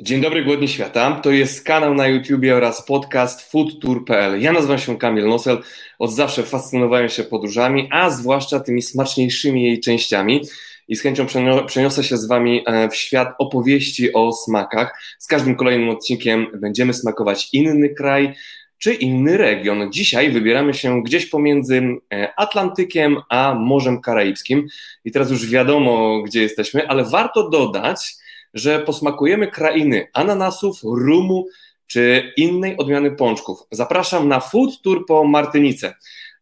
Dzień dobry, głodni świata. To jest kanał na YouTubie oraz podcast foodtour.pl. Ja nazywam się Kamil Nosel. Od zawsze fascynowałem się podróżami, a zwłaszcza tymi smaczniejszymi jej częściami. I z chęcią przeniosę się z Wami e, w świat opowieści o smakach. Z każdym kolejnym odcinkiem będziemy smakować inny kraj czy inny region. Dzisiaj wybieramy się gdzieś pomiędzy e, Atlantykiem a Morzem Karaibskim. I teraz już wiadomo, gdzie jesteśmy, ale warto dodać, że posmakujemy krainy ananasów, rumu czy innej odmiany pączków. Zapraszam na food tour po Martynice.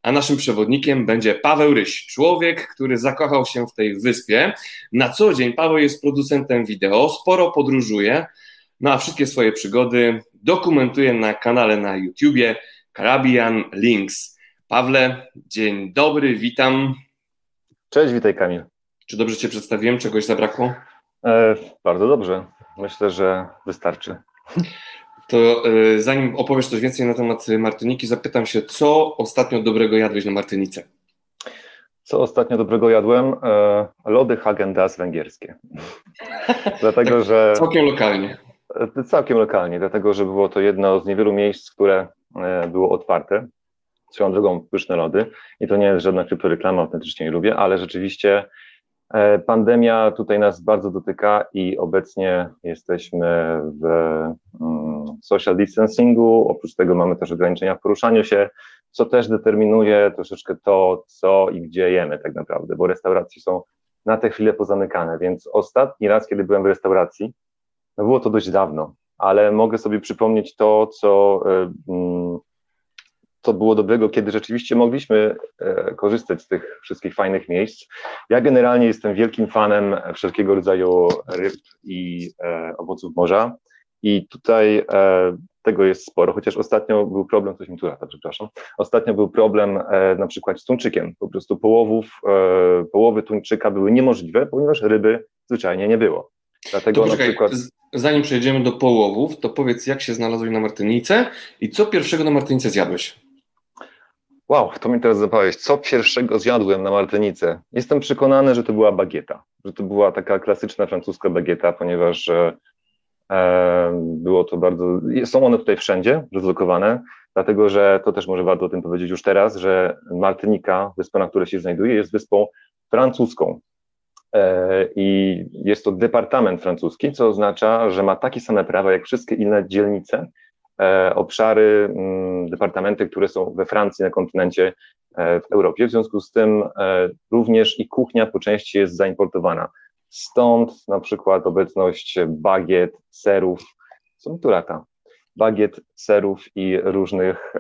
A naszym przewodnikiem będzie Paweł Ryś, człowiek, który zakochał się w tej wyspie. Na co dzień Paweł jest producentem wideo, sporo podróżuje, no a wszystkie swoje przygody dokumentuje na kanale na YouTubie Caribbean Links. Pawle, dzień dobry, witam. Cześć, witaj Kamil. Czy dobrze Cię przedstawiłem? Czegoś zabrakło? E, bardzo dobrze. Myślę, że wystarczy. To e, zanim opowiesz coś więcej na temat Martyniki, zapytam się, co ostatnio dobrego jadłeś na Martynice? Co ostatnio dobrego jadłem? E, lody Hagendas węgierskie. dlatego, że... Całkiem lokalnie. Całkiem lokalnie, dlatego, że było to jedno z niewielu miejsc, które było otwarte. Swoją drogą pyszne lody. I to nie jest żadna kryptoreklama, autentycznie nie lubię, ale rzeczywiście pandemia tutaj nas bardzo dotyka i obecnie jesteśmy w mm, social distancingu. Oprócz tego mamy też ograniczenia w poruszaniu się, co też determinuje troszeczkę to, co i gdzie jemy tak naprawdę, bo restauracje są na tę chwilę pozamykane. Więc ostatni raz, kiedy byłem w restauracji, no było to dość dawno, ale mogę sobie przypomnieć to, co e, mm, co było dobrego, kiedy rzeczywiście mogliśmy e, korzystać z tych wszystkich fajnych miejsc. Ja generalnie jestem wielkim fanem wszelkiego rodzaju ryb i e, owoców morza. I tutaj e, tego jest sporo, chociaż ostatnio był problem, coś mi tu lata, przepraszam. Ostatnio był problem na przykład z tuńczykiem. Po prostu połowów, połowy tuńczyka były niemożliwe, ponieważ ryby zwyczajnie nie było. Dlatego to poczekaj, na przykład... Zanim przejdziemy do połowów, to powiedz, jak się znalazłeś na Martynice i co pierwszego na Martynice zjadłeś? Wow, to mi teraz zapałeś. Co pierwszego zjadłem na Martynice? Jestem przekonany, że to była bagieta. Że to była taka klasyczna francuska bagieta, ponieważ e, było to bardzo. Są one tutaj wszędzie rozlokowane, dlatego że to też może warto o tym powiedzieć już teraz, że Martynika, wyspa, na której się znajduje, jest wyspą francuską. E, I jest to departament francuski, co oznacza, że ma takie same prawa jak wszystkie inne dzielnice E, obszary, mm, departamenty, które są we Francji, na kontynencie, e, w Europie. W związku z tym e, również i kuchnia po części jest zaimportowana. Stąd na przykład obecność bagiet, serów, są tu lata, bagiet, serów i różnych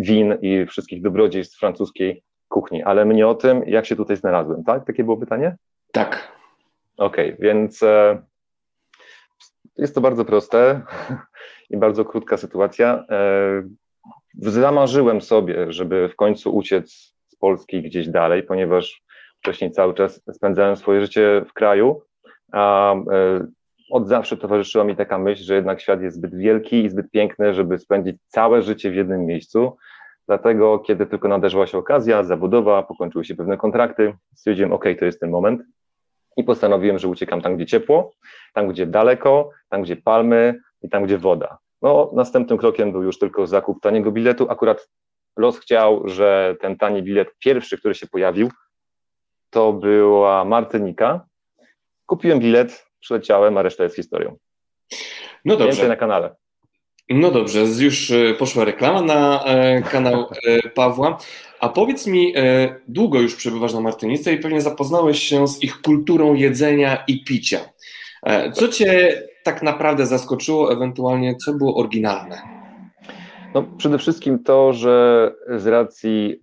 win i wszystkich dobrodziejstw francuskiej kuchni. Ale mnie o tym, jak się tutaj znalazłem, tak? Takie było pytanie? Tak. Okej, okay, więc jest to bardzo proste i bardzo krótka sytuacja. E, zamarzyłem sobie, żeby w końcu uciec z Polski gdzieś dalej, ponieważ wcześniej cały czas spędzałem swoje życie w kraju, a e, od zawsze towarzyszyła mi taka myśl, że jednak świat jest zbyt wielki i zbyt piękny, żeby spędzić całe życie w jednym miejscu. Dlatego, kiedy tylko nadarzyła się okazja zawodowa, pokończyły się pewne kontrakty, stwierdziłem, OK, to jest ten moment i postanowiłem, że uciekam tam, gdzie ciepło, tam, gdzie daleko, tam, gdzie palmy i tam, gdzie woda. No, następnym krokiem był już tylko zakup taniego biletu. Akurat los chciał, że ten tani bilet pierwszy, który się pojawił, to była Martynika. Kupiłem bilet, przyleciałem, a reszta jest historią. No dobrze. Więcej na kanale. No dobrze, już e, poszła reklama na e, kanał e, Pawła. A powiedz mi, długo już przebywasz na Martynice i pewnie zapoznałeś się z ich kulturą jedzenia i picia. Co cię tak naprawdę zaskoczyło, ewentualnie co było oryginalne? No, przede wszystkim to, że z racji,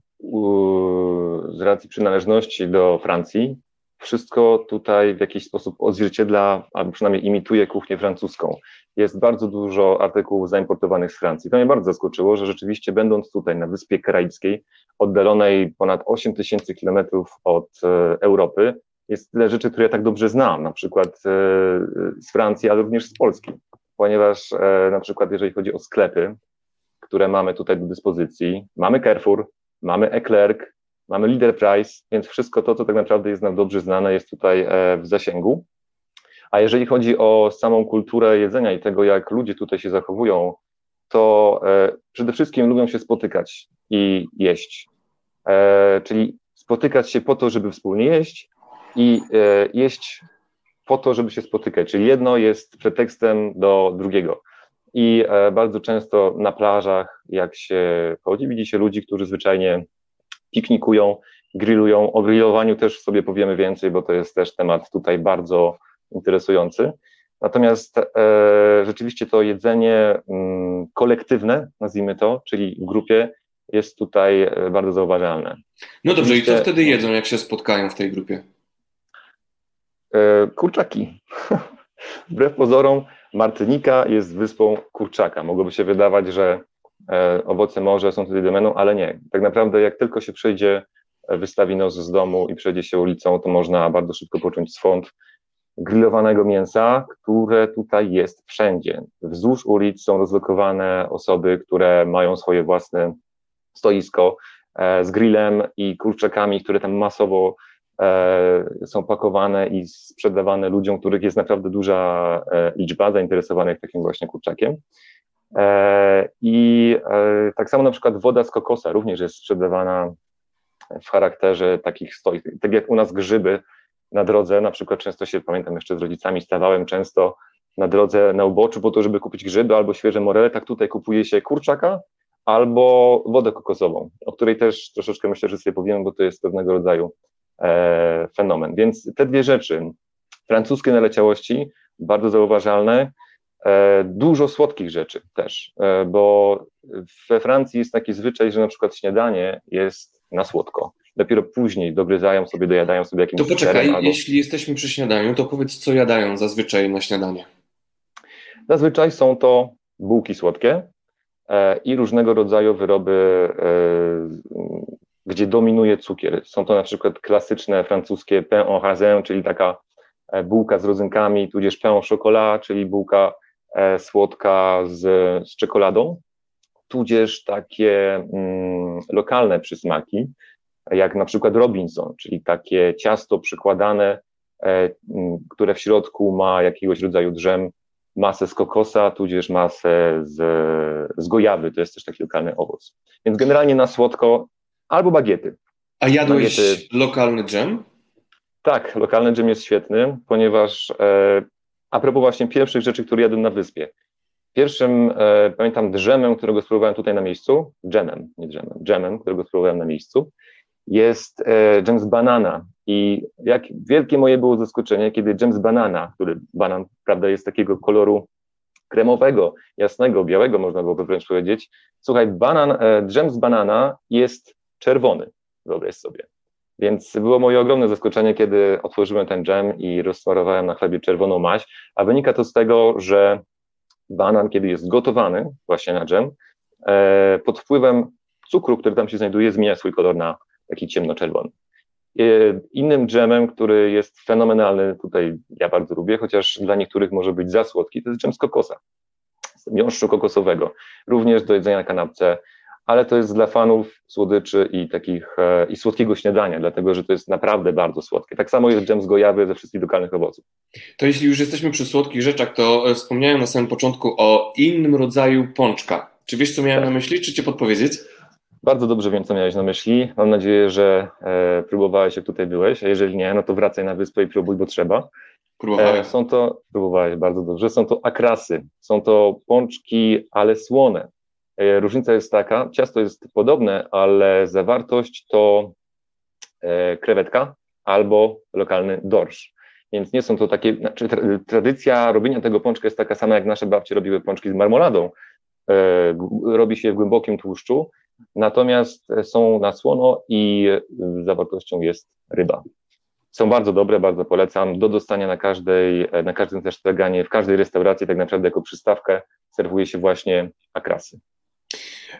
z racji przynależności do Francji, wszystko tutaj w jakiś sposób odzwierciedla, albo przynajmniej imituje kuchnię francuską. Jest bardzo dużo artykułów zaimportowanych z Francji. To mnie bardzo zaskoczyło, że rzeczywiście będąc tutaj na Wyspie Karaibskiej, oddalonej ponad 8 tysięcy kilometrów od e, Europy, jest tyle rzeczy, które ja tak dobrze znam, na przykład e, z Francji, ale również z Polski, ponieważ e, na przykład jeżeli chodzi o sklepy, które mamy tutaj do dyspozycji, mamy Carrefour, mamy Eclerc, mamy Leader Price, więc wszystko to, co tak naprawdę jest nam dobrze znane, jest tutaj w zasięgu. A jeżeli chodzi o samą kulturę jedzenia i tego, jak ludzie tutaj się zachowują, to e, przede wszystkim lubią się spotykać i jeść. E, czyli spotykać się po to, żeby wspólnie jeść i e, jeść po to, żeby się spotykać. Czyli jedno jest pretekstem do drugiego. I e, bardzo często na plażach, jak się chodzi, widzi się ludzi, którzy zwyczajnie piknikują, grillują. O grillowaniu też sobie powiemy więcej, bo to jest też temat tutaj bardzo interesujący. Natomiast e, rzeczywiście to jedzenie mm, kolektywne, nazwijmy to, czyli w grupie, jest tutaj e, bardzo zauważalne. No dobrze, i co wtedy jedzą, jak się spotkają w tej grupie? E, kurczaki. Wbrew pozorom, Martynika jest wyspą kurczaka. Mogłoby się wydawać, że e, owoce morza są tutaj domeną, ale nie. Tak naprawdę, jak tylko się przejdzie, wystawi nos z domu i przejdzie się ulicą, to można bardzo szybko poczuć swąd grillowanego mięsa, które tutaj jest wszędzie. Wzdłuż ulic są rozlokowane osoby, które mają swoje własne stoisko e, z grillem i kurczakami, które tam masowo e, są pakowane i sprzedawane ludziom, których jest naprawdę duża e, liczba zainteresowanych takim właśnie kurczakiem. I tak samo na przykład woda z kokosa również jest sprzedawana w charakterze takich stoisk. Tak jak u nas grzyby na drodze, na przykład często się, pamiętam jeszcze z rodzicami, stawałem często na drodze na uboczu po to, żeby kupić grzyby albo świeże morele, tak tutaj kupuje się kurczaka albo wodę kokosową, o której też troszeczkę myślę, że sobie powiem, bo to jest pewnego rodzaju e, fenomen. Więc te dwie rzeczy, francuskie naleciałości, bardzo zauważalne, e, dużo słodkich rzeczy też, e, bo we Francji jest taki zwyczaj, że na przykład śniadanie jest na słodko. Dopiero później dogryzają sobie, dojadają sobie jakimś To poczekaj, albo... jeśli jesteśmy przy śniadaniu, to powiedz, co jadają zazwyczaj na śniadanie. Zazwyczaj są to bułki słodkie, E, i różnego rodzaju wyroby, e, gdzie dominuje cukier. Są to na przykład klasyczne francuskie pain en raisin, czyli taka e, bułka z rodzynkami, tudzież pain au chocolat, czyli bułka słodka z, z czekoladą, tudzież takie mm, lokalne przysmaki, jak na przykład Robinson, czyli takie ciasto przykładane, e, które w środku ma jakiegoś rodzaju drzem masę z kokosa, tudzież masę z, z gojawy, to jest też taki lokalny owoc. Więc generalnie na słodko albo bagiety. A jadłeś bagiety. lokalny dżem? Tak, lokalny dżem jest świetny, ponieważ e, a propos właśnie pierwszych rzeczy, które jadłem na wyspie. Pierwszym, e, pamiętam, drzemem, którego spróbowałem tutaj na miejscu, dżemem, nie dżemem, dżemem, którego spróbowałem na miejscu, jest e, dżem z banana. I jak wielkie moje było zaskoczenie, kiedy dżem z banana, który banan, prawda, jest takiego koloru kremowego, jasnego, białego, można byłoby wręcz powiedzieć. Słuchaj, banan, e, dżem z banana jest czerwony, wyobraź sobie. Więc było moje ogromne zaskoczenie, kiedy otworzyłem ten dżem i rozsmarowałem na chlebie czerwoną maść, a wynika to z tego, że banan, kiedy jest gotowany właśnie na dżem, e, pod wpływem cukru, który tam się znajduje, zmienia swój kolor na taki ciemnoczerwony. E, innym dżemem, który jest fenomenalny, tutaj ja bardzo lubię, chociaż dla niektórych może być za słodki, to jest dżem z kokosa, z miąższu kokosowego, również do jedzenia na kanapce, ale to jest dla fanów słodyczy i takich e, i słodkiego śniadania, dlatego że to jest naprawdę bardzo słodkie. Tak samo jest dżem z gojawy ze wszystkich lokalnych owoców. To jeśli już jesteśmy przy słodkich rzeczach, to e, wspomniałem na samym początku o innym rodzaju pączka. Czy wiesz, co miałem tak. na myśli, czy cię podpowiedzieć? Bardzo dobrze wiem, co miałeś na myśli. Mam nadzieję, że e, próbowałeś, jak tutaj byłeś, a jeżeli nie, no to wracaj na wyspę i próbuj, bo trzeba. Próbowałem. E, są to, próbowałeś bardzo dobrze, są to akrasy, są to pączki, ale słone. E, różnica jest taka, ciasto jest podobne, ale zawartość to e, krewetka albo lokalny dorsz. Więc nie są to takie, znaczy tradycja robienia tego pączka jest taka sama, jak nasze babcie robiły pączki z marmoladą. E, robi się w głębokim tłuszczu, natomiast są na słono i zawartością jest ryba. Są bardzo dobre, bardzo polecam. Do dostania na, każdej, na każdym też targanie, w każdej restauracji, tak naprawdę jako przystawkę, serwuje się właśnie akrasy.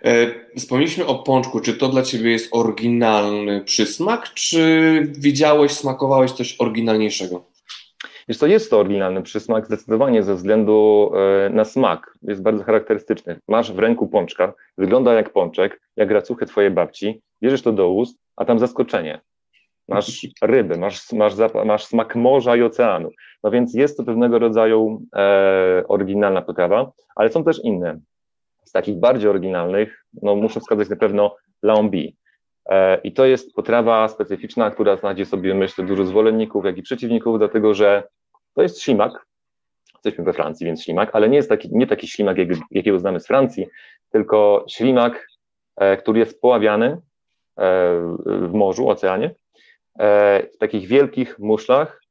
E, wspomnieliśmy o pączku. Czy to dla Ciebie jest oryginalny przysmak, czy widziałeś, smakowałeś coś oryginalniejszego? Wiesz co, jest to oryginalny przysmak zdecydowanie ze względu e, na smak. Jest bardzo charakterystyczny. Masz w ręku pączka, wygląda jak pączek, jak racuchy twojej babci, bierzesz to do ust, a tam zaskoczenie. masz ryby, masz, masz, masz smak morza i oceanu. No więc jest to pewnego rodzaju e, oryginalna potrawa, ale są też inne. Takich bardziej oryginalnych, no muszę wskazać na pewno lambi. E, I to jest potrawa specyficzna, która znajdzie sobie, myślę, dużo zwolenników, jak i przeciwników, dlatego że to jest ślimak. Jesteśmy we Francji, więc ślimak, ale nie jest taki, nie taki ślimak, jak, jakiego znamy z Francji, tylko ślimak, e, który jest poławiany e, w morzu, oceanie, w takich wielkich muszlach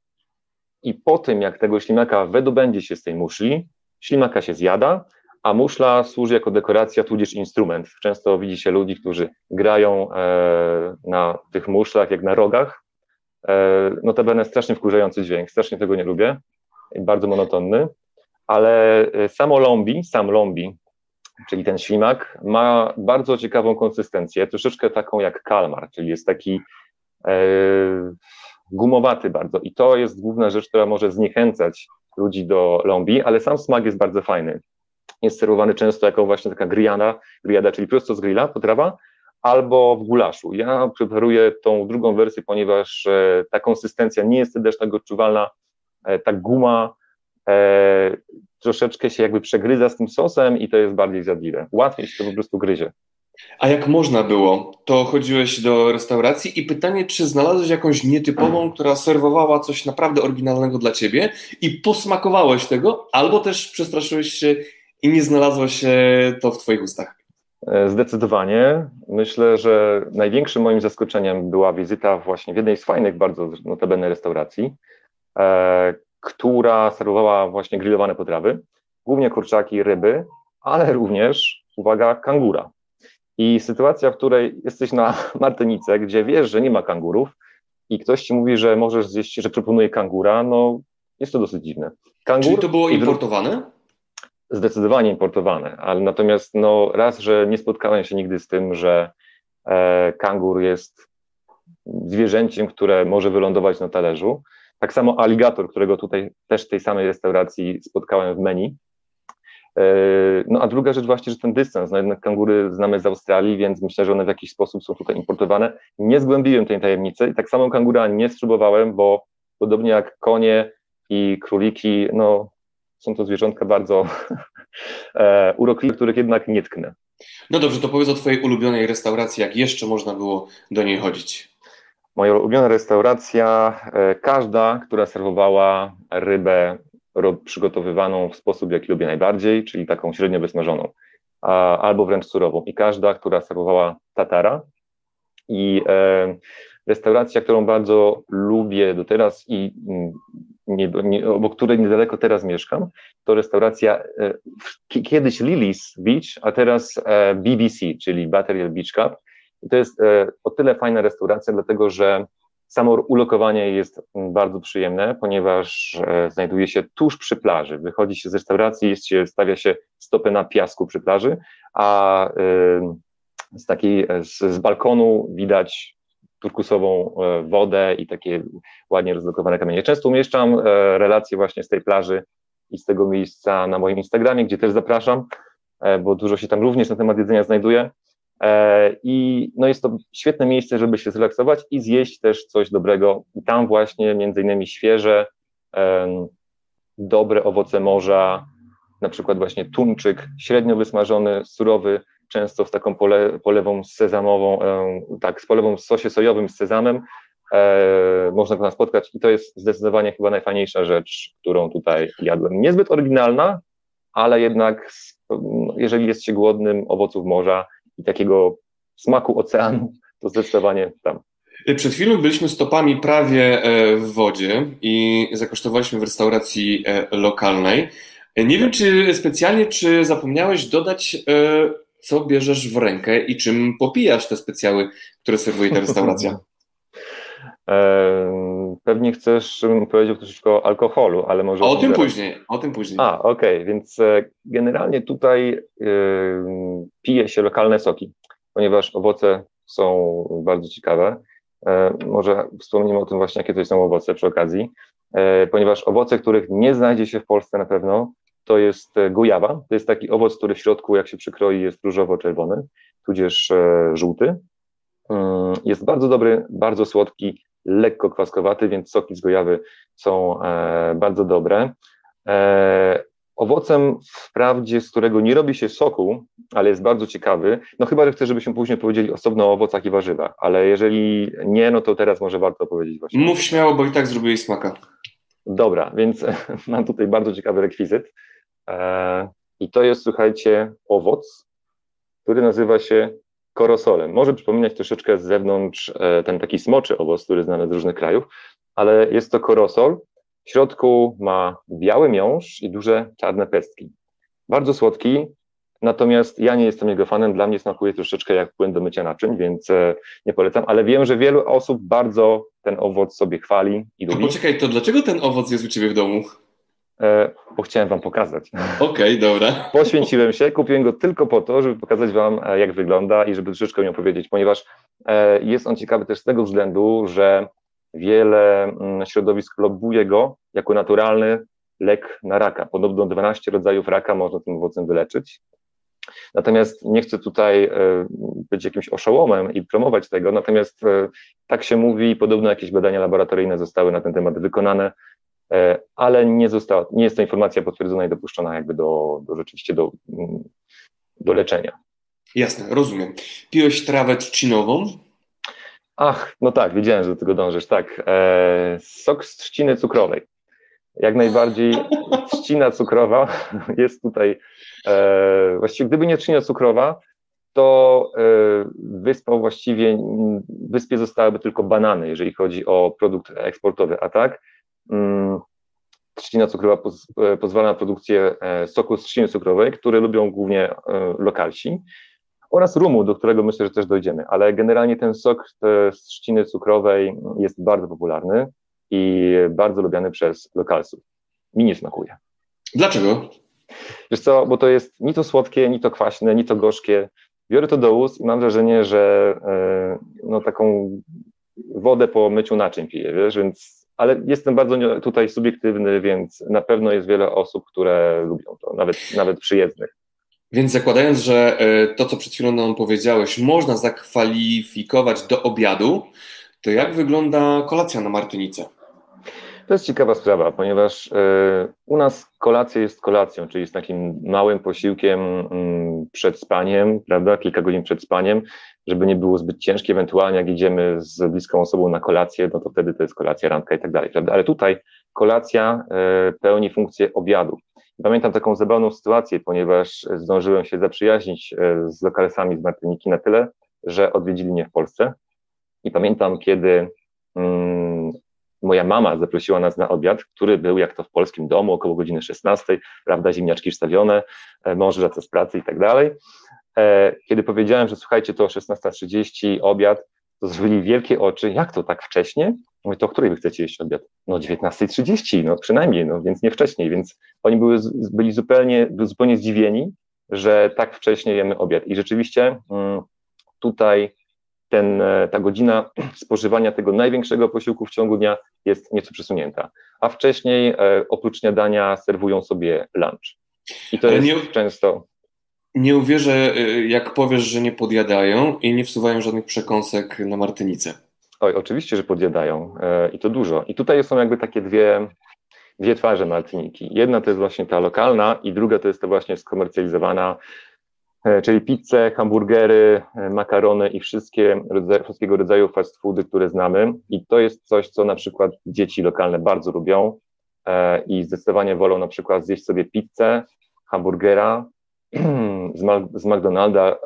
i po tym, jak tego ślimaka wydobędzie się z tej muszli, ślimaka się zjada, a muszla służy jako dekoracja, tudzież instrument. Często widzi się ludzi, którzy grają e, na tych muszlach, jak na rogach. E, notabene strasznie wkurzający dźwięk, strasznie tego nie lubię, bardzo monotonny, ale e, samo lombi, sam lombi, czyli ten ślimak, ma bardzo ciekawą konsystencję, troszeczkę taką jak kalmar, czyli jest taki gumowaty bardzo. I to jest główna rzecz, która może zniechęcać ludzi do lombi, ale sam smak jest bardzo fajny jest serwowany często jako właśnie taka griada, griada czyli prosto z grilla potrawa, albo w gulaszu. Ja preferuję tą drugą wersję, ponieważ e, ta konsystencja nie jest też tak odczuwalna, e, ta guma e, troszeczkę się jakby przegryza z tym sosem i to jest bardziej zjadliwe. Łatwiej się to po prostu gryzie. A jak można było, to chodziłeś do restauracji i pytanie, czy znalazłeś jakąś nietypową, która serwowała coś naprawdę oryginalnego dla ciebie i posmakowałeś tego, albo też przestraszyłeś się i nie znalazło się to w Twoich ustach? E, zdecydowanie. Myślę, że największym moim zaskoczeniem była wizyta właśnie w jednej z fajnych bardzo notabene restauracji, e, która serwowała właśnie grillowane potrawy, głównie kurczaki, ryby, ale również, uwaga, kangura. I sytuacja, w której jesteś na Martynice, gdzie wiesz, że nie ma kangurów i ktoś ci mówi, że możesz zjeść, że proponuje kangura, no jest to dosyć dziwne. Kangur Czyli to było importowane? Zdecydowanie importowane, ale natomiast no, raz, że nie spotkałem się nigdy z tym, że e, kangur jest zwierzęciem, które może wylądować na talerzu. Tak samo aligator, którego tutaj też w tej samej restauracji spotkałem w menu. E, no a druga rzecz właśnie, że ten dystans, no jednak kangury znamy z Australii, więc myślę, że one w jakiś sposób są tutaj importowane. Nie zgłębiłem tej tajemnicy i tak samo kangura nie spróbowałem, bo podobnie jak konie i króliki, no są to zwierzątka bardzo e, urokliwe, których jednak nie tknę. No dobrze, to powiedz o Twojej ulubionej restauracji, jak jeszcze można było do niej chodzić. Moja ulubiona restauracja, e, każda, która serwowała rybę przygotowywaną w sposób, jaki lubię najbardziej, czyli taką średnio wysmażoną, albo wręcz surową. I każda, która serwowała tatara. I e, restauracja, którą bardzo lubię do teraz i mm, nie, nie, obok której niedaleko teraz mieszkam, to restauracja e, kiedyś Lily's Beach, a teraz e, BBC, czyli Battery Beach Club. I to jest e, o tyle fajna restauracja, dlatego że samo ulokowanie jest bardzo przyjemne, ponieważ znajduje się tuż przy plaży. Wychodzi się z restauracji, jest się, stawia się stopę na piasku przy plaży, a z takiej, z, z balkonu widać turkusową e, wodę i takie ładnie rozlokowane kamienie. Często umieszczam e, relacje właśnie z tej plaży i z tego miejsca na moim Instagramie, gdzie też zapraszam, e, bo dużo się tam również na temat jedzenia znajduje. I no jest to świetne miejsce, żeby się zrelaksować i zjeść też coś dobrego. I tam właśnie między innymi świeże, dobre owoce morza, na przykład właśnie tuńczyk, średnio wysmażony, surowy, często z taką pole, polewą sezamową, e, tak, z polewą w sosie sojowym z sezamem. E, można go spotkać i to jest zdecydowanie chyba najfajniejsza rzecz, którą tutaj jadłem. Niezbyt oryginalna, ale jednak jeżeli jest się głodnym owoców morza i takiego smaku oceanu, to zdecydowanie tam. Przed chwilą byliśmy stopami prawie e, w wodzie i zakosztowaliśmy w restauracji lokalnej. Nie wiem, czy specjalnie, czy zapomniałeś dodać co bierzesz w rękę i czym popijasz te specjały, które serwuje ta restauracja? Pewnie chcesz, żebym powiedział troszeczkę o alkoholu, ale może... O tym później, o tym później. A, okej, okay, więc e, generalnie tutaj pije się lokalne soki, ponieważ owoce są bardzo ciekawe. E, może wspomnimy o tym właśnie, jakie to są owoce przy okazji, e, ponieważ owoce, których nie znajdzie się w Polsce na pewno, to jest e, gujawa. To jest taki owoc, który w środku, jak się przykroi, jest różowo-czerwony, tudzież e, żółty. Mm, jest bardzo dobry, bardzo słodki, lekko kwaskowaty, więc soki z gojawy są e, bardzo dobre. Owocem wprawdzie, z którego nie robi się soku, ale jest bardzo ciekawy, no chyba, że chcę, żebyśmy później powiedzieli osobno o owocach i warzywach, ale jeżeli nie, no to teraz może warto powiedzieć właśnie. Mów śmiało, bo i tak zrobiłeś smaka. Dobra, więc mam tutaj bardzo ciekawy rekwizyt i to jest, słuchajcie, owoc, który nazywa się korosolem. Może przypominać troszeczkę z zewnątrz e, ten taki smoczy owoc, który znany z różnych krajów, ale jest to korosol. W środku ma biały miąższ i duże czarne pestki. Bardzo słodki, natomiast ja nie jestem jego fanem. Dla mnie smakuje troszeczkę jak płyn do mycia naczyń, więc e, nie polecam, ale wiem, że wielu osób bardzo ten owoc sobie chwali i lubi. To poczekaj, to dlaczego ten owoc jest u Ciebie w domu? E, bo chciałem Wam pokazać. Okej, okay, dobra. Poświęciłem się, kupiłem go tylko po to, żeby pokazać Wam, e, jak wygląda i żeby troszeczkę nim opowiedzieć, ponieważ e, jest on ciekawy też z tego względu, że wiele mm, środowisk lobuje go jako naturalny lek na raka. Podobno 12 rodzajów raka można tym owocem wyleczyć. Natomiast nie chcę tutaj być jakimś oszołomem i promować tego, natomiast tak się mówi, podobno jakieś badania laboratoryjne zostały na ten temat wykonane ale nie została, nie jest to informacja potwierdzona i dopuszczona jakby do, do rzeczywiście do, do leczenia. Jasne, rozumiem. Piłeś trawę trzcinową? Ach, no tak, wiedziałem, że do tego dążysz, tak. E, sok z trzciny cukrowej. Jak najbardziej trzcina cukrowa jest tutaj, e, właściwie gdyby nie trzcina cukrowa, to e, wyspą właściwie, wyspie zostałyby tylko banany, jeżeli chodzi o produkt eksportowy, a tak Mm, trzcina cukrowa poz, e, pozwala na produkcję e, soku z trzciny cukrowej, który lubią głównie e, lokalsi, oraz rumu, do którego myślę, że też dojdziemy, ale generalnie ten sok z trzciny cukrowej jest bardzo popularny i bardzo lubiany przez lokalsów. Mi nie smakuje. Dlaczego? Wiesz co, bo to jest ni to słodkie, ni to kwaśne, ni to gorzkie. Biorę to do ust i mam wrażenie, że no, taką wodę po myciu naczyń piję, wiesz, więc ale jestem bardzo tutaj subiektywny, więc na pewno jest wiele osób, które lubią to, nawet, nawet przyjezdnych. Więc zakładając, że e, to, co przed chwilą nam powiedziałeś, można zakwalifikować do obiadu, to jak wygląda kolacja na Martynice? To jest ciekawa sprawa, ponieważ e, u nas kolacja jest kolacją, czyli jest takim małym posiłkiem mm, przed spaniem, prawda, kilka godzin przed spaniem, żeby nie było zbyt ciężkie, ewentualnie jak idziemy z bliską osobą na kolację, no to wtedy to jest kolacja, randka i tak dalej, prawda, ale tutaj kolacja e, pełni funkcję obiadu. Pamiętam taką zabawną sytuację, ponieważ zdążyłem się zaprzyjaźnić e, z lokalsami z Martyniki na tyle, że odwiedzili mnie w Polsce i pamiętam, kiedy mm, moja mama zaprosiła nas na obiad, który był jak to w polskim domu, około godziny 16, prawda, ziemniaczki wstawione, e, mąż wraca z pracy i tak dalej. E, kiedy powiedziałem, że słuchajcie, to 16.30 obiad, to zrobili wielkie oczy, jak to tak wcześnie? Mówię, to o której wy chcecie jeść obiad? No 19.30, no przynajmniej, no więc nie wcześniej, więc oni były, byli zupełnie, zupełnie zdziwieni, że tak wcześnie jemy obiad. I rzeczywiście mm, tutaj ten, e, ta godzina spożywania tego największego posiłku w ciągu dnia jest nieco przesunięta. A wcześniej e, oprócz śniadania serwują sobie lunch. I to jest nie, często. Nie uwierzę, e, jak powiesz, że nie podjadają i nie wsuwają żadnych przekąsek na martynicę. Oj, oczywiście, że podjadają i to dużo. I tutaj są jakby takie dwie, dwie twarze martyniki. Jedna to jest właśnie ta lokalna i druga to jest ta właśnie skomercjalizowana, E, czyli pizze, hamburgery, e, makarony i wszystkie wszystkiego rodzaju fast foody, które znamy. I to jest coś, co na przykład dzieci lokalne bardzo lubią e, i zdecydowanie wolą na przykład zjeść sobie pizzę, hamburgera z, McDonalda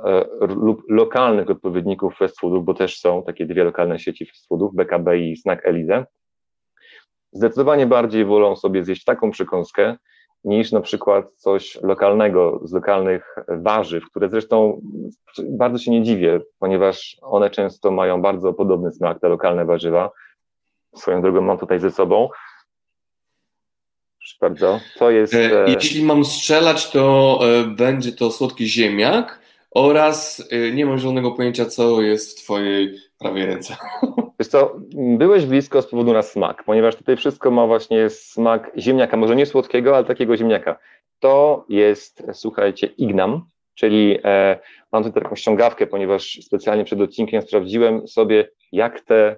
lub lokalnych odpowiedników fast foodów, bo też są takie dwie lokalne sieci fast foodów, BKB i Snack Elize. Zdecydowanie bardziej wolą sobie zjeść taką przekąskę, niż na przykład coś lokalnego, z lokalnych warzyw, które zresztą bardzo się nie dziwię, ponieważ one często mają bardzo podobny smak, te lokalne warzywa. Swoją drogą mam tutaj ze sobą. Bardzo, to jest... E, e, jeśli mam strzelać, to e, będzie to słodki ziemniak oraz nie mam żadnego pojęcia, co jest w twojej prawej ręce. Wiesz co, byłeś blisko z powodu na smak, ponieważ tutaj wszystko ma właśnie smak ziemniaka, może nie słodkiego, ale takiego ziemniaka. To jest, słuchajcie, ignam, czyli e, mam tutaj taką ściągawkę, ponieważ specjalnie przed odcinkiem sprawdziłem sobie, jak te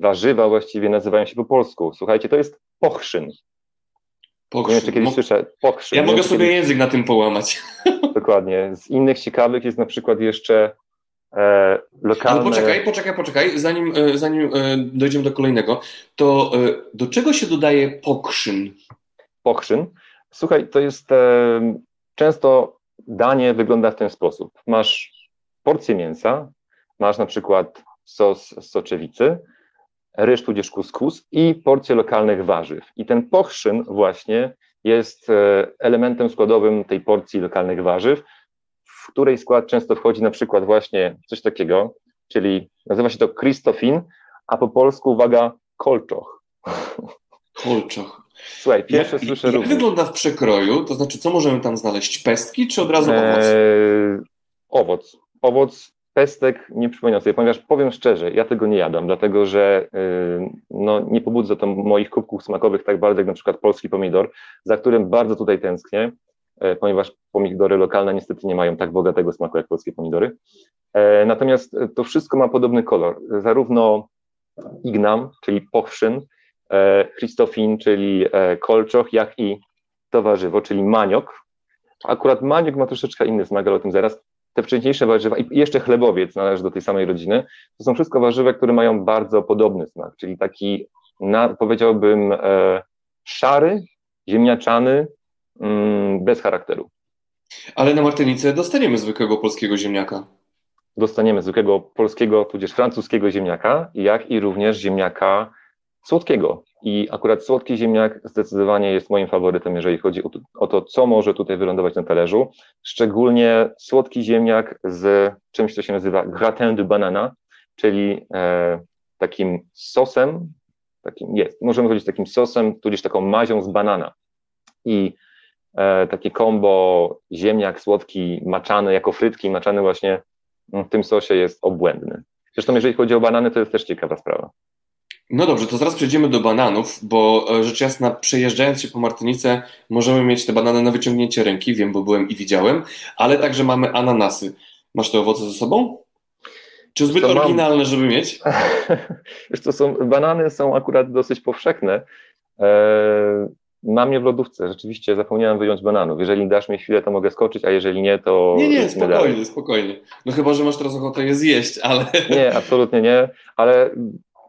warzywa właściwie nazywają się po polsku. Słuchajcie, to jest pochrzyn. Czy kiedyś Mo słyszę. Pochrzyn. Ja mogę sobie kiedyś... język na tym połamać. Dokładnie. Z innych ciekawych jest na przykład jeszcze e, lokalne... Ale poczekaj, poczekaj, poczekaj. Zanim, e, zanim e, dojdziemy do kolejnego, to e, do czego się dodaje pokrzyn? Pokrzyn? Słuchaj, to jest e, często danie wygląda w ten sposób. Masz porcję mięsa, masz na przykład sos z soczewicy, ryż tudzież kuskus i porcję lokalnych warzyw. I ten pochrzyn właśnie jest e, elementem składowym tej porcji lokalnych warzyw, w której skład często wchodzi na przykład właśnie coś takiego, czyli nazywa się to Kristofin, a po polsku, uwaga, kolczoch. Kolczoch. Słuchaj, pierwsze jak, słyszę jak również. wygląda w przekroju? To znaczy, co możemy tam znaleźć? Pestki czy od razu owoc? Eee, owoc. Owoc, pestek nie przypominam sobie, ponieważ powiem szczerze, ja tego nie jadam, dlatego że yy, no, nie pobudza to moich kubków smakowych tak bardzo jak na przykład polski pomidor, za którym bardzo tutaj tęsknię, yy, ponieważ pomidory lokalne niestety nie mają tak bogatego smaku jak polskie pomidory. Yy, natomiast to wszystko ma podobny kolor. Zarówno ignam, czyli pochrzyn, E, Christofin, czyli e, kolczoch, jak i to warzywo, czyli maniok. Akurat maniok ma troszeczkę inny smak, ale o tym zaraz. Te wcześniejsze warzywa i jeszcze chlebowiec należy do tej samej rodziny. To są wszystko warzywa, które mają bardzo podobny smak, czyli taki, na, powiedziałbym, e, szary, ziemniaczany, mm, bez charakteru. Ale na Martynice dostaniemy zwykłego polskiego ziemniaka. Dostaniemy zwykłego polskiego, tudzież francuskiego ziemniaka, jak i również ziemniaka słodkiego. I akurat słodki ziemniak zdecydowanie jest moim faworytem, jeżeli chodzi o to, o to, co może tutaj wylądować na talerzu. Szczególnie słodki ziemniak z czymś, co się nazywa gratin de banana, czyli e, takim sosem, takim jest, możemy powiedzieć takim sosem, tudzież taką mazią z banana. I e, takie kombo ziemniak słodki maczany jako frytki, maczany właśnie w tym sosie jest obłędny. Zresztą jeżeli chodzi o banany, to jest też ciekawa sprawa. No dobrze, to zaraz przejdziemy do bananów, bo e, rzecz jasna, przejeżdżając się po Martynice, możemy mieć te banany na wyciągnięcie ręki, wiem, bo byłem i widziałem, ale także mamy ananasy. Masz te owoce ze sobą? Czy zbyt oryginalne, mam... żeby mieć? Wiesz, to są, banany są akurat dosyć powszechne. Eee, mam je w lodówce. Rzeczywiście zapomniałem wyjąć bananów. Jeżeli dasz mi chwilę, to mogę skoczyć, a jeżeli nie, to. Nie, nie, spokojnie, dalej. spokojnie. No chyba, że masz teraz ochotę je zjeść, ale. Nie, absolutnie nie, ale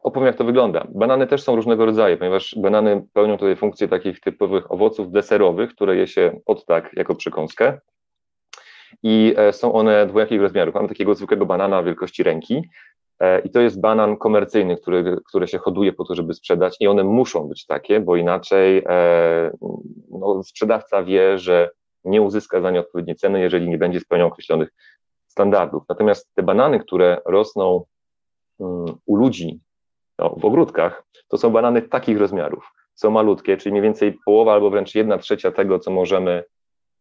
opowiem, jak to wygląda. Banany też są różnego rodzaju, ponieważ banany pełnią tutaj funkcję takich typowych owoców deserowych, które je się od tak jako przekąskę. I e, są one dwojakich rozmiarów. Mamy takiego zwykłego banana wielkości ręki, e, i to jest banan komercyjny, który, który się hoduje po to, żeby sprzedać, i one muszą być takie, bo inaczej e, no, sprzedawca wie, że nie uzyska za nie odpowiedniej ceny, jeżeli nie będzie spełniał określonych standardów. Natomiast te banany, które rosną mm, u ludzi no, w ogródkach, to są banany takich rozmiarów. Są malutkie, czyli mniej więcej połowa albo wręcz jedna trzecia tego, co możemy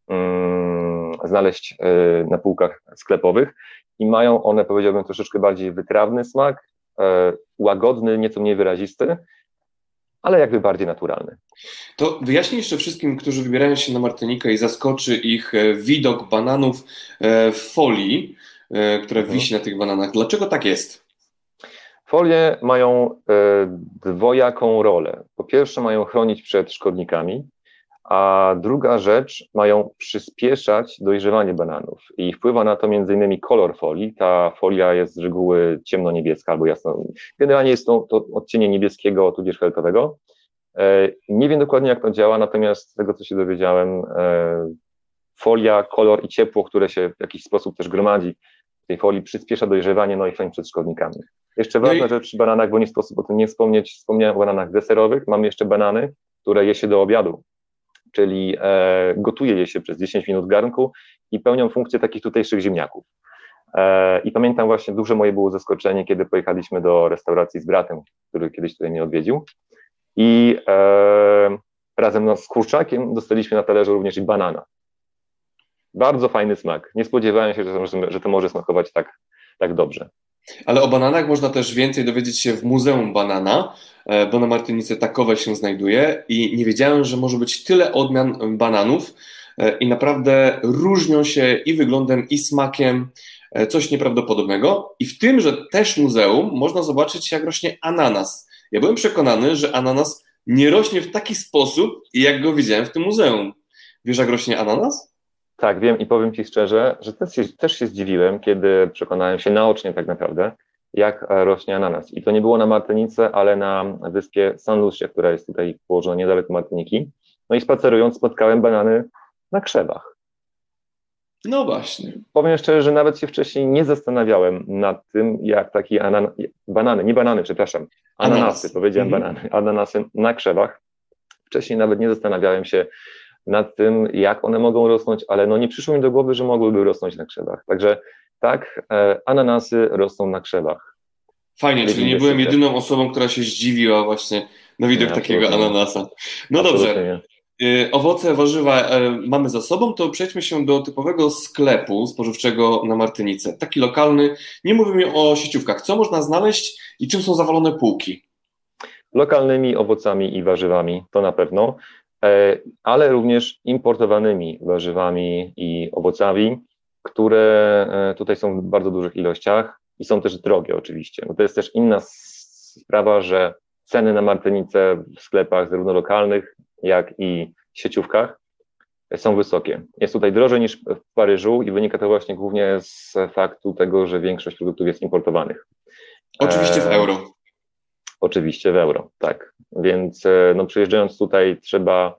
mm, znaleźć y, na półkach sklepowych i mają one, powiedziałbym, troszeczkę bardziej wytrawny smak, y, łagodny, nieco mniej wyrazisty, ale jakby bardziej naturalny. To wyjaśnij jeszcze wszystkim, którzy wybierają się na Martynikę i zaskoczy ich e, widok bananów w folii, która mhm. wisi na tych bananach. Dlaczego tak jest? Folie mają e, dwojaką rolę. Po pierwsze, mają chronić przed szkodnikami, a druga rzecz, mają przyspieszać dojrzewanie bananów i wpływa na to m.in. kolor folii. Ta folia jest z reguły ciemno-niebieska albo jasno. Generalnie jest to, to odcienie niebieskiego tudzież fioletowego. E, nie wiem dokładnie, jak to działa, natomiast z tego, co się dowiedziałem, e, folia, kolor i ciepło, które się w jakiś sposób też gromadzi tej folii, przyspiesza dojrzewanie, no przed szkodnikami. Jeszcze ważna no i... rzecz przy bananach, bo nie sposób o tym nie wspomnieć, wspomniałem o bananach deserowych, mam jeszcze banany, które je się do obiadu, czyli e, gotuje je się przez 10 minut w garnku i pełnią funkcję takich tutejszych ziemniaków. E, I pamiętam właśnie, duże moje było zaskoczenie, kiedy pojechaliśmy do restauracji z bratem, który kiedyś tutaj mnie odwiedził i e, razem no, z kurczakiem dostaliśmy na talerzu również i banana. Bardzo fajny smak. Nie spodziewałem się, że, że to może smakować tak, tak dobrze. Ale o bananach można też więcej dowiedzieć się w Muzeum Banana, e, bo na Martynice takowe się znajduje i nie wiedziałem, że może być tyle odmian bananów e, i naprawdę różnią się i wyglądem, i smakiem. e, coś nieprawdopodobnego. I w tymże też muzeum można zobaczyć, jak rośnie ananas. Ja byłem przekonany, że ananas nie rośnie w taki sposób, jak go widziałem w tym muzeum. Wiesz, jak rośnie ananas? Tak, wiem i powiem Ci szczerze, że też się, też się zdziwiłem, kiedy przekonałem się naocznie tak naprawdę, jak rośnie ananas. I to nie było na Martynice, ale na wyspie San Lucie, która jest tutaj położona niedaleko Martyniki. No i spacerując spotkałem banany na krzewach. No właśnie. Powiem szczerze, że nawet się wcześniej nie zastanawiałem nad tym, jak taki anan... banany, nie banany, przepraszam, ananasy, Ananas. powiedziałem mhm. banany, ananasy na krzewach. Wcześniej nawet nie zastanawiałem się nad tym, jak one mogą rosnąć, ale no nie przyszło mi do głowy, że mogłyby rosnąć na krzewach. Także tak, e, ananasy rosną na krzewach. Fajnie, czyli nie byłem jedyną osobą, która się zdziwiła właśnie na widok nie, takiego ananasa. No absolutnie dobrze. Y, owoce, warzywa e, mamy za sobą, to przejdźmy się do typowego sklepu spożywczego na Martynice. Taki lokalny, nie mówimy o sieciówkach. Co można znaleźć i czym są zawalone półki? Lokalnymi owocami i warzywami, to na pewno, e, ale również importowanymi warzywami i owocami, które e, tutaj są w bardzo dużych ilościach i są też drogie oczywiście. No to jest też inna sprawa, że ceny na Martynice w sklepach zarówno lokalnych, jak i sieciówkach są wysokie. Jest tutaj drożej niż w Paryżu i wynika to właśnie głównie z faktu tego, że większość produktów jest importowanych. Oczywiście w euro. Oczywiście w euro, tak. Więc e, no, przyjeżdżając tutaj trzeba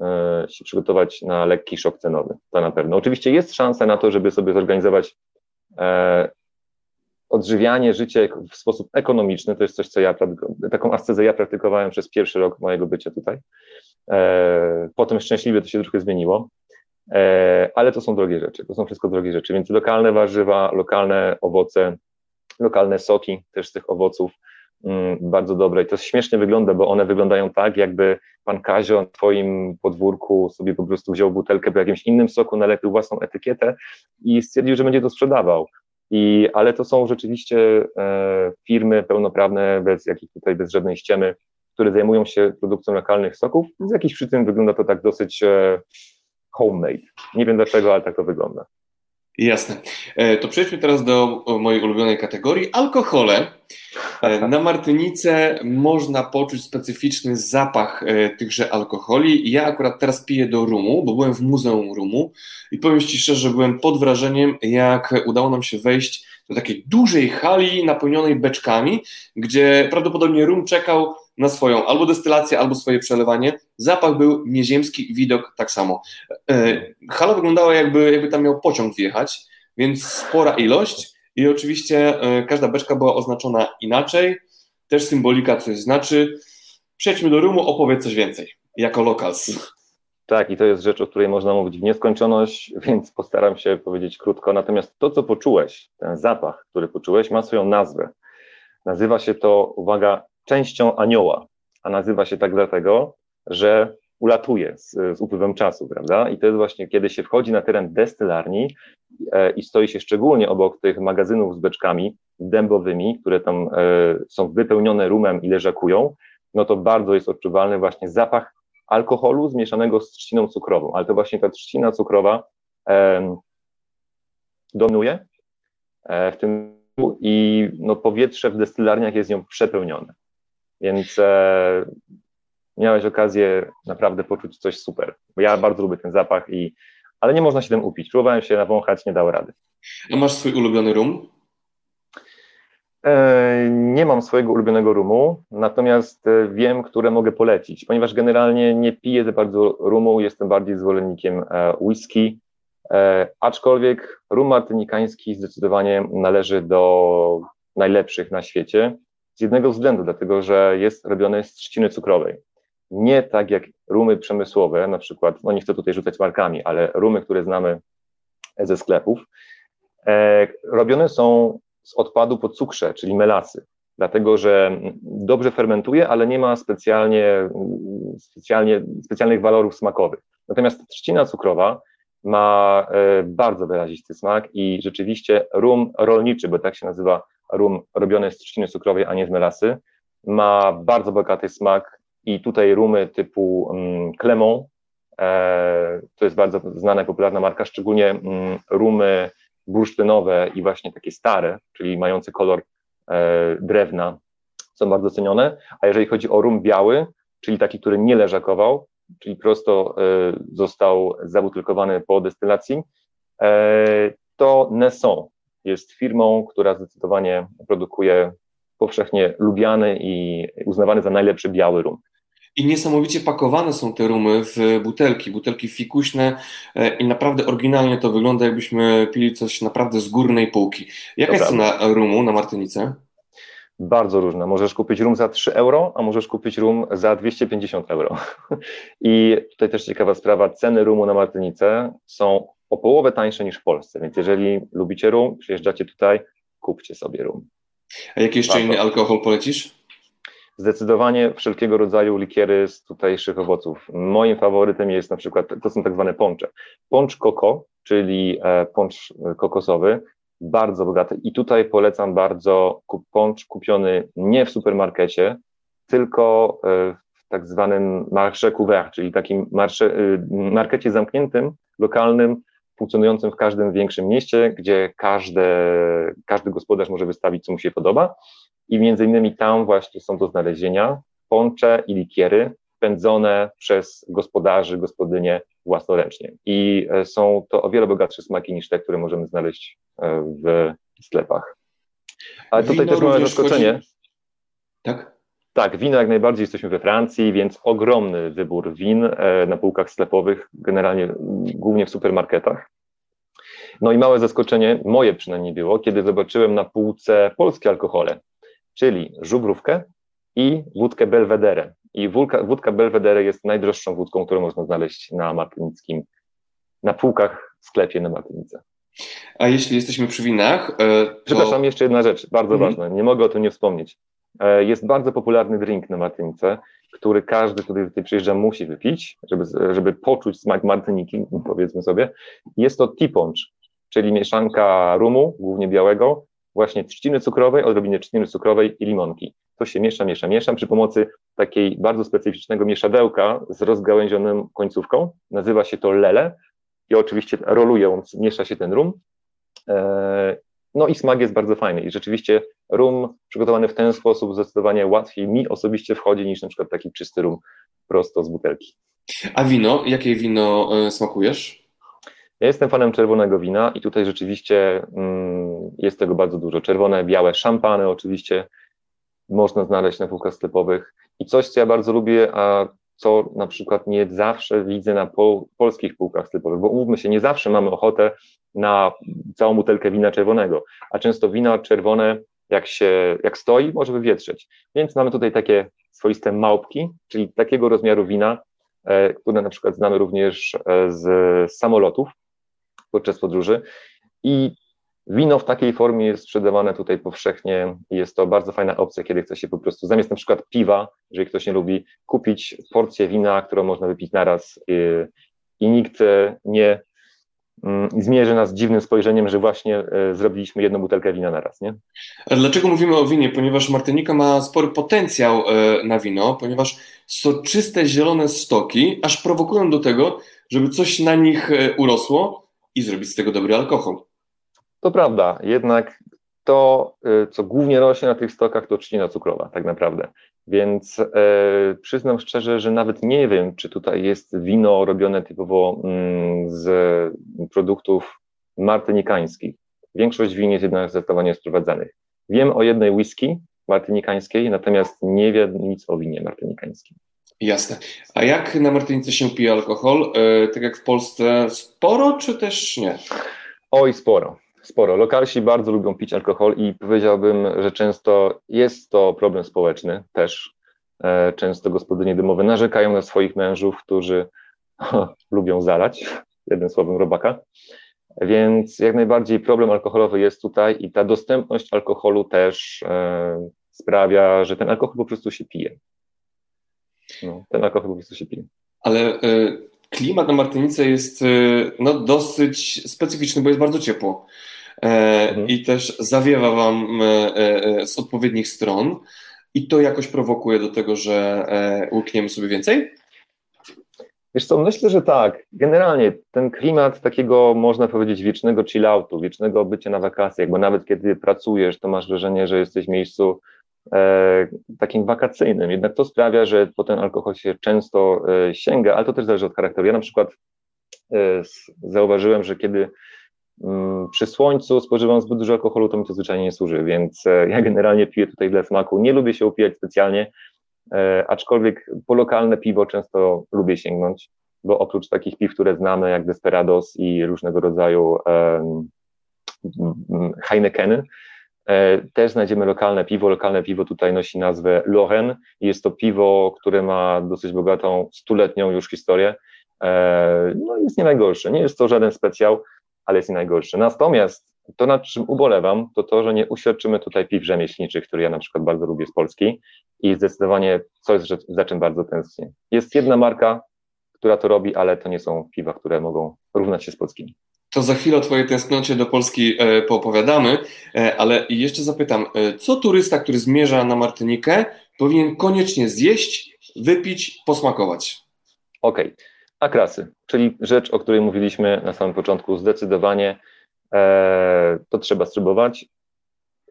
e, się przygotować na lekki szok cenowy, to na pewno. Oczywiście jest szansa na to, żeby sobie zorganizować e, odżywianie, życie w sposób ekonomiczny, to jest coś, co ja, taką ascezę ja praktykowałem przez pierwszy rok mojego bycia tutaj. Potem szczęśliwie to się trochę zmieniło, ale to są drogie rzeczy, to są wszystko drogie rzeczy, więc lokalne warzywa, lokalne owoce, lokalne soki też z tych owoców, bardzo dobre. I to śmiesznie wygląda, bo one wyglądają tak, jakby pan Kazio na twoim podwórku sobie po prostu wziął butelkę po jakimś innym soku, nalepił własną etykietę i stwierdził, że będzie to sprzedawał. I, ale to są rzeczywiście e, firmy pełnoprawne, bez jakich tutaj, bez żadnej ściemy, które zajmują się produkcją lokalnych soków. Z jakichś przyczyn wygląda to tak dosyć e, homemade. Nie wiem dlaczego, ale tak to wygląda. Jasne. E, to przejdźmy teraz do mojej ulubionej kategorii alkohole. E, na Martynice można poczuć specyficzny zapach e, tychże alkoholi. Ja akurat teraz piję do rumu, bo byłem w Muzeum Rumu i powiem Ci szczerze, że byłem pod wrażeniem, jak udało nam się wejść do takiej dużej hali napełnionej beczkami, gdzie prawdopodobnie rum czekał na swoją albo destylację, albo swoje przelewanie. Zapach był nieziemski, widok tak samo. E, hala wyglądała jakby, jakby tam miał pociąg wjechać, więc spora ilość i oczywiście e, każda beczka była oznaczona inaczej, też symbolika coś znaczy. Przejdźmy do rumu, opowiedz coś więcej, jako locals. Tak, i to jest rzecz, o której można mówić w nieskończoność, więc postaram się powiedzieć krótko. Natomiast to, co poczułeś, ten zapach, który poczułeś, ma swoją nazwę. Nazywa się to, uwaga, częścią anioła, a nazywa się tak dlatego, że ulatuje z, z upływem czasu, prawda? I to jest właśnie, kiedy się wchodzi na teren destylarni e, i stoi się szczególnie obok tych magazynów z beczkami dębowymi, które tam e, są wypełnione rumem i leżakują, no to bardzo jest odczuwalny właśnie zapach alkoholu zmieszanego z trzciną cukrową, ale to właśnie ta trzcina cukrowa e, dominuje w tym i no, powietrze w destylarniach jest nią przepełnione. Więc e, miałeś okazję naprawdę poczuć coś super. Bo ja bardzo lubię ten zapach, i, ale nie można się tym upić. Próbowałem się nawąchać, nie dało rady. A masz swój ulubiony rum? E, nie mam swojego ulubionego rumu, natomiast e, wiem, które mogę polecić, ponieważ generalnie nie piję za bardzo rumu, jestem bardziej zwolennikiem e, whisky, aczkolwiek rum martynikański zdecydowanie należy do najlepszych na świecie. Z jednego względu, dlatego że jest robiony z trzciny cukrowej. Nie tak jak rumy przemysłowe, na przykład, no nie chcę tutaj rzucać markami, ale rumy, które znamy ze sklepów, e, robione są z odpadu po cukrze, czyli melasy, dlatego że dobrze fermentuje, ale nie ma specjalnie, specjalnie, specjalnych walorów smakowych. Natomiast trzcina cukrowa ma e, bardzo wyrazisty smak i rzeczywiście rum rolniczy, bo tak się nazywa rum robiony z trzciny cukrowej, a nie z melasy. Ma bardzo bogaty smak i tutaj rumy typu um, Clemon, e, to jest bardzo znana i popularna marka, szczególnie um, rumy bursztynowe i właśnie takie stare, czyli mające kolor e, drewna, są bardzo cenione, a jeżeli chodzi o rum biały, czyli taki, który nie leżakował, czyli prosto e, został zabutelkowany po destylacji, to Nesson jest firmą, która zdecydowanie produkuje powszechnie lubiany i uznawany za najlepszy biały rum. I niesamowicie pakowane są te rumy w butelki, butelki fikuśne e, i naprawdę oryginalnie to wygląda, jakbyśmy pili coś naprawdę z górnej półki. Jaka to jest cena rumu na Martynicę? Bardzo różna. Możesz kupić rum za 3 euro, a możesz kupić rum za 250 euro. I tutaj też ciekawa sprawa, ceny rumu na Martynicę są o połowę tańsze niż w Polsce, więc jeżeli lubicie rum, przyjeżdżacie tutaj, kupcie sobie rum. A jaki jeszcze inny alkohol polecisz? Zdecydowanie wszelkiego rodzaju likiery z tutejszych owoców. Moim faworytem jest na przykład, to są tak zwane poncze. Poncz koko, czyli e, poncz kokosowy, bardzo bogaty. I tutaj polecam bardzo poncz kupiony nie w supermarkecie, tylko e, w tak zwanym marché couvert, czyli takim marsze, e, markecie zamkniętym, lokalnym, funkcjonującym w każdym większym mieście, gdzie każde, każdy gospodarz może wystawić, co mu się podoba. I między innymi tam właśnie są do znalezienia poncze i likiery pędzone przez gospodarzy, gospodynie własnoręcznie. I e, są to o wiele bogatsze smaki niż te, które możemy znaleźć e, w sklepach. Ale tutaj wino też mamy zaskoczenie. Chodzi... Tak? Tak, wino jak najbardziej jesteśmy we Francji, więc ogromny wybór win e, na półkach sklepowych, generalnie głównie w supermarketach. No i małe zaskoczenie, moje przynajmniej było, kiedy zobaczyłem na półce polskie alkohole, czyli żubrówkę i wódkę Belvedere. I wódka, wódka Belvedere jest najdroższą wódką, którą można znaleźć na Martynickim, na półkach w sklepie na Martynice. A jeśli jesteśmy przy winach. E, to... Przepraszam, jeszcze jedna rzecz, bardzo mhm. ważna, nie mogę o tym nie wspomnieć. E, jest bardzo popularny drink na Martynice, który każdy, który tutaj przyjeżdża, musi wypić, żeby, żeby poczuć smak Martyniki, powiedzmy sobie. Jest to tiponch, czyli mieszanka rumu, głównie białego, właśnie trzciny cukrowej, odrobinę trzciny cukrowej i limonki. To się miesza, miesza, miesza przy pomocy takiej bardzo specyficznego mieszadełka z rozgałęzioną końcówką. Nazywa się to lele i oczywiście rolując miesza się ten rum. E, no i smak jest bardzo fajny i rzeczywiście rum przygotowany w ten sposób zdecydowanie łatwiej mi osobiście wchodzi niż na przykład taki czysty rum prosto z butelki. A wino? Jakie wino e, smakujesz? Ja jestem fanem czerwonego wina i tutaj rzeczywiście mm, jest tego bardzo dużo. Czerwone, białe, szampany oczywiście można znaleźć na półkach sklepowych. I coś, co ja bardzo lubię, a co na przykład nie zawsze widzę na pol polskich półkach sklepowych, bo umówmy się, nie zawsze mamy ochotę na całą butelkę wina czerwonego, a często wina czerwone, jak się, jak stoi, może wywietrzeć. Więc mamy tutaj takie swoiste małpki, czyli takiego rozmiaru wina, e, które na przykład znamy również e, z samolotów podczas podróży i Wino w takiej formie jest sprzedawane tutaj powszechnie jest to bardzo fajna opcja, kiedy chce się po prostu zamiast na przykład piwa, jeżeli ktoś nie lubi, kupić porcję wina, którą można wypić naraz i, i nikt nie mm, zmierzy nas dziwnym spojrzeniem, że właśnie e, zrobiliśmy jedną butelkę wina naraz, nie? Dlaczego mówimy o winie? Ponieważ Martynika ma spory potencjał e, na wino, ponieważ soczyste zielone stoki aż prowokują do tego, żeby coś na nich e, urosło i zrobić z tego dobry alkohol. To prawda, jednak to, co głównie rośnie na tych stokach, to trzcina cukrowa, tak naprawdę. Więc e, przyznam szczerze, że nawet nie wiem, czy tutaj jest wino robione typowo mm, z produktów martynikańskich. Większość win jest jednak zdecydowanie sprowadzanych. Wiem o jednej whisky martynikańskiej, natomiast nie wiem nic o winie martynikańskim. Jasne. A jak na Martynice się pije alkohol? E, tak jak w Polsce sporo, czy też nie? Oj, sporo sporo. Lokalsi bardzo lubią pić alkohol i powiedziałbym, że często jest to problem społeczny też. E, często gospodynie domowe narzekają na swoich mężów, którzy lubią zalać, jednym słowem robaka. Więc jak najbardziej problem alkoholowy jest tutaj i ta dostępność alkoholu też e, sprawia, że ten alkohol po prostu się pije. No, ten alkohol po prostu się pije. Ale e, klimat na Martynice jest no, dosyć specyficzny, bo jest bardzo ciepło. E, mhm. i też zawiewa wam e, e, z odpowiednich stron i to jakoś prowokuje do tego, że łykniemy sobie więcej? Wiesz co, myślę, że tak. Generalnie ten klimat takiego, można powiedzieć, wiecznego chilloutu, wiecznego bycia na wakacjach, bo nawet kiedy pracujesz, to masz wrażenie, że jesteś w miejscu takim wakacyjnym. Jednak to sprawia, że po ten alkohol się często e, sięga, ale to też zależy od charakteru. Ja na przykład e, zauważyłem, że kiedy mm, przy słońcu spożywam zbyt dużo alkoholu, to mi to zwyczajnie nie służy, więc e, ja generalnie piję tutaj dla smaku. Nie lubię się upijać specjalnie, E, aczkolwiek po lokalne piwo często lubię sięgnąć, bo oprócz takich piw, które znamy, jak Desperados i różnego rodzaju um, Heinekeny, e, też znajdziemy lokalne piwo. Lokalne piwo tutaj nosi nazwę Loren jest to piwo, które ma dosyć bogatą, stuletnią już historię. E, no jest nie najgorsze. Nie jest to żaden specjał, ale jest nie najgorsze. Natomiast to, nad czym ubolewam, to to, że nie uświadczymy tutaj piw rzemieślniczych, które ja na przykład bardzo lubię z Polski i zdecydowanie coś, za czym bardzo tęsknię. Jest jedna marka, która to robi, ale to nie są piwa, które mogą równać się z polskimi. To za chwilę o Twojej tęsknocie do Polski e, poopowiadamy, e, ale jeszcze zapytam, e, co turysta, który zmierza na Martynikę, powinien koniecznie zjeść, wypić, posmakować? Okej, okay. akrasy, czyli rzecz, o której mówiliśmy na samym początku, zdecydowanie E, to trzeba spróbować.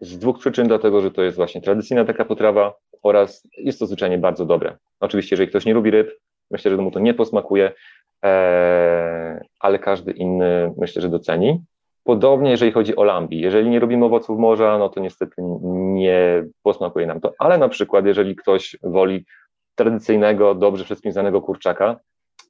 Z dwóch przyczyn, dlatego że to jest właśnie tradycyjna taka potrawa oraz jest to zwyczajnie bardzo dobre. Oczywiście, jeżeli ktoś nie lubi ryb, myślę, że mu to nie posmakuje, ale każdy inny myślę, że doceni. Podobnie, jeżeli chodzi o lambi. Jeżeli nie robimy owoców morza, no to niestety nie posmakuje nam to. Ale na przykład, jeżeli ktoś woli tradycyjnego, dobrze wszystkim znanego kurczaka,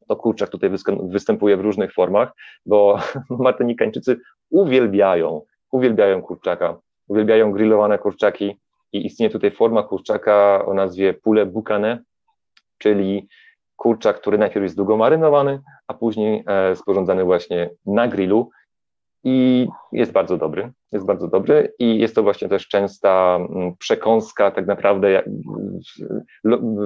to kurczak tutaj występuje w różnych formach, bo martynikańczycy uwielbiają, uwielbiają kurczaka, uwielbiają grillowane kurczaki i istnieje tutaj forma kurczaka o nazwie pule bukane, czyli kurczak, który najpierw jest długo marynowany, a później e, sporządzany właśnie na grillu i jest bardzo dobry, jest bardzo dobry i jest to właśnie też częsta mm, przekąska tak naprawdę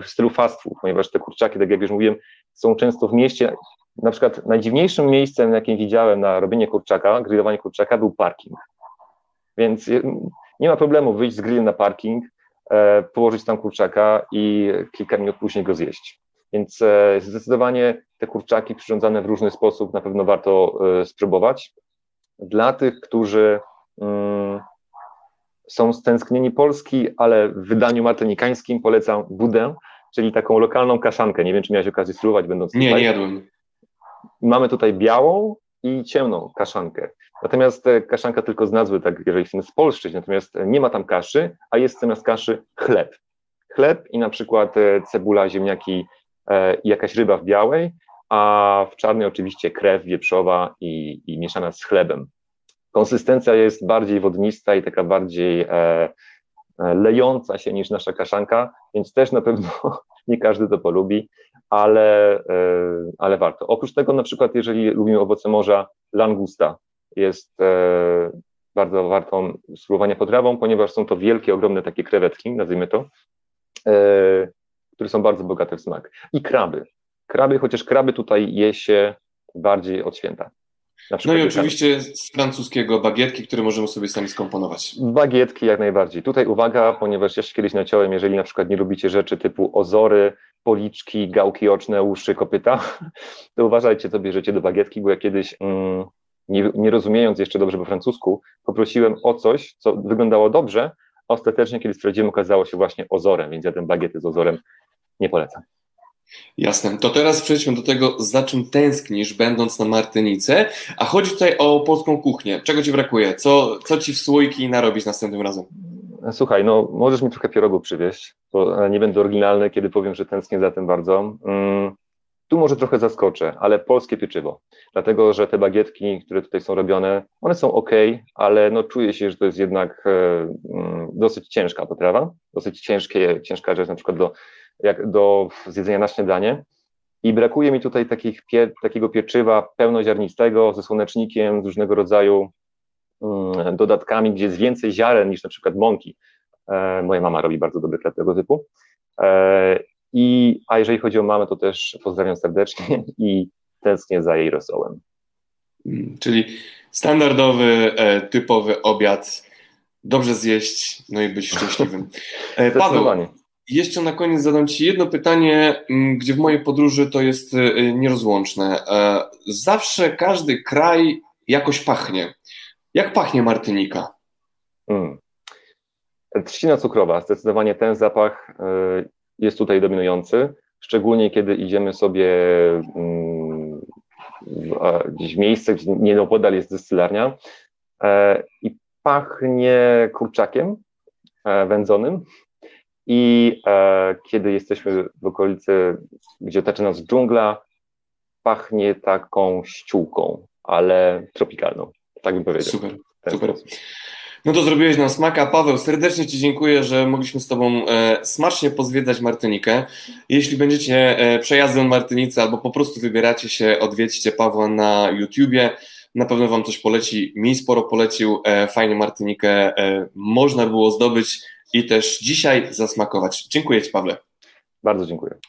w stylu fast food, ponieważ te kurczaki, tak jak już mówiłem, są często w mieście, na przykład najdziwniejszym miejscem, jakim widziałem na robienie kurczaka, grillowanie kurczaka był parking. Więc y, nie ma problemu wyjść z grillem na parking, e, położyć tam kurczaka i kilka minut później go zjeść. Więc e, zdecydowanie te kurczaki przyrządzane w różny sposób na pewno warto e, spróbować. Dla tych, którzy mm, są stęsknieni Polski, ale w wydaniu martynikańskim polecam budę, czyli taką lokalną kaszankę. Nie wiem, czy miałeś okazję spróbować, będąc Nie, tutaj. nie jadłem. Mamy tutaj białą i ciemną kaszankę. Natomiast e, kaszanka tylko z nazwy, tak jeżeli chcemy spolszczyć, natomiast nie ma tam kaszy, a jest zamiast kaszy chleb. Chleb i na przykład cebula, ziemniaki i jakaś ryba w białej, a w czarnej oczywiście krew wieprzowa i, i mieszana z chlebem. Konsystencja jest bardziej wodnista i taka bardziej e, lejąca się niż nasza kaszanka, więc też na pewno nie każdy to polubi, ale, e, ale warto. Oprócz tego na przykład, jeżeli lubimy owoce morza, langusta jest e, bardzo wartą spróbowania potrawą, ponieważ są to wielkie, ogromne takie krewetki, nazwijmy to, e, które są bardzo bogate w smak. I kraby. Kraby, chociaż kraby tutaj je się bardziej od święta. No i oczywiście z francuskiego bagietki, które możemy sobie sami skomponować. Bagietki jak najbardziej. Tutaj uwaga, ponieważ ja się kiedyś naciąłem, jeżeli na przykład nie lubicie rzeczy typu ozory, policzki, gałki oczne, uszy, kopyta, to uważajcie, co bierzecie do bagietki, bo ja kiedyś, mm, nie, nie rozumiejąc jeszcze dobrze po francusku, poprosiłem o coś, co wyglądało dobrze, a ostatecznie, kiedy stwierdziłem, okazało się właśnie ozorem, więc ja ten bagiety z ozorem nie polecam. Jasne. To teraz przejdźmy do tego, za czym tęsknisz, będąc na Martynice. A chodzi tutaj o polską kuchnię. Czego ci brakuje? Co, co ci w słoiki narobić następnym razem? Słuchaj, no możesz mi trochę pierogu przywieźć, bo nie będę oryginalny, kiedy powiem, że tęsknię za tym bardzo. Mm, tu może trochę zaskoczę, ale polskie pieczywo. Dlatego, że te bagietki, które tutaj są robione, one są ok, ale no czuję się, że to jest jednak e, mm, dosyć ciężka potrawa, dosyć ciężkie, ciężka rzecz na przykład do jak do zjedzenia na śniadanie. I brakuje mi tutaj takich pie, takiego pieczywa pełnoziarnistego ze słonecznikiem, z różnego rodzaju mm, dodatkami, gdzie jest więcej ziaren niż na przykład mąki. E, moja mama robi bardzo dobry chleb tego typu. E, i, a jeżeli chodzi o mamę, to też pozdrawiam serdecznie i tęsknię za jej rosołem. Mm, czyli standardowy, e, typowy obiad, dobrze zjeść, no i być szczęśliwym. E, Paweł, Jeszcze na koniec zadam Ci jedno pytanie, mm, gdzie w mojej podróży to jest y, nierozłączne. E, zawsze każdy kraj jakoś pachnie. Jak pachnie Martynika? Hmm. Trzcina cukrowa, zdecydowanie ten zapach y, jest tutaj dominujący, szczególnie kiedy idziemy sobie mm, gdzieś w miejsce, gdzie nieopodal jest dystylarnia e, i pachnie kurczakiem e, wędzonym i e, kiedy jesteśmy w okolicy, gdzie otacza nas dżungla, pachnie taką ściółką, ale tropikalną, tak bym powiedział. Super, super. Sposób. No to zrobiłeś nam smaka. Paweł, serdecznie Ci dziękuję, że mogliśmy z Tobą e, smacznie pozwiedzać Martynikę. Jeśli będziecie e, przejazdem Martynicy albo po prostu wybieracie się, odwiedźcie Pawła na YouTubie. Na pewno Wam coś poleci. Mi sporo polecił. E, fajnie Martynikę e, można było zdobyć i też dzisiaj zasmakować. Dziękuję Ci, Pawle. Bardzo dziękuję.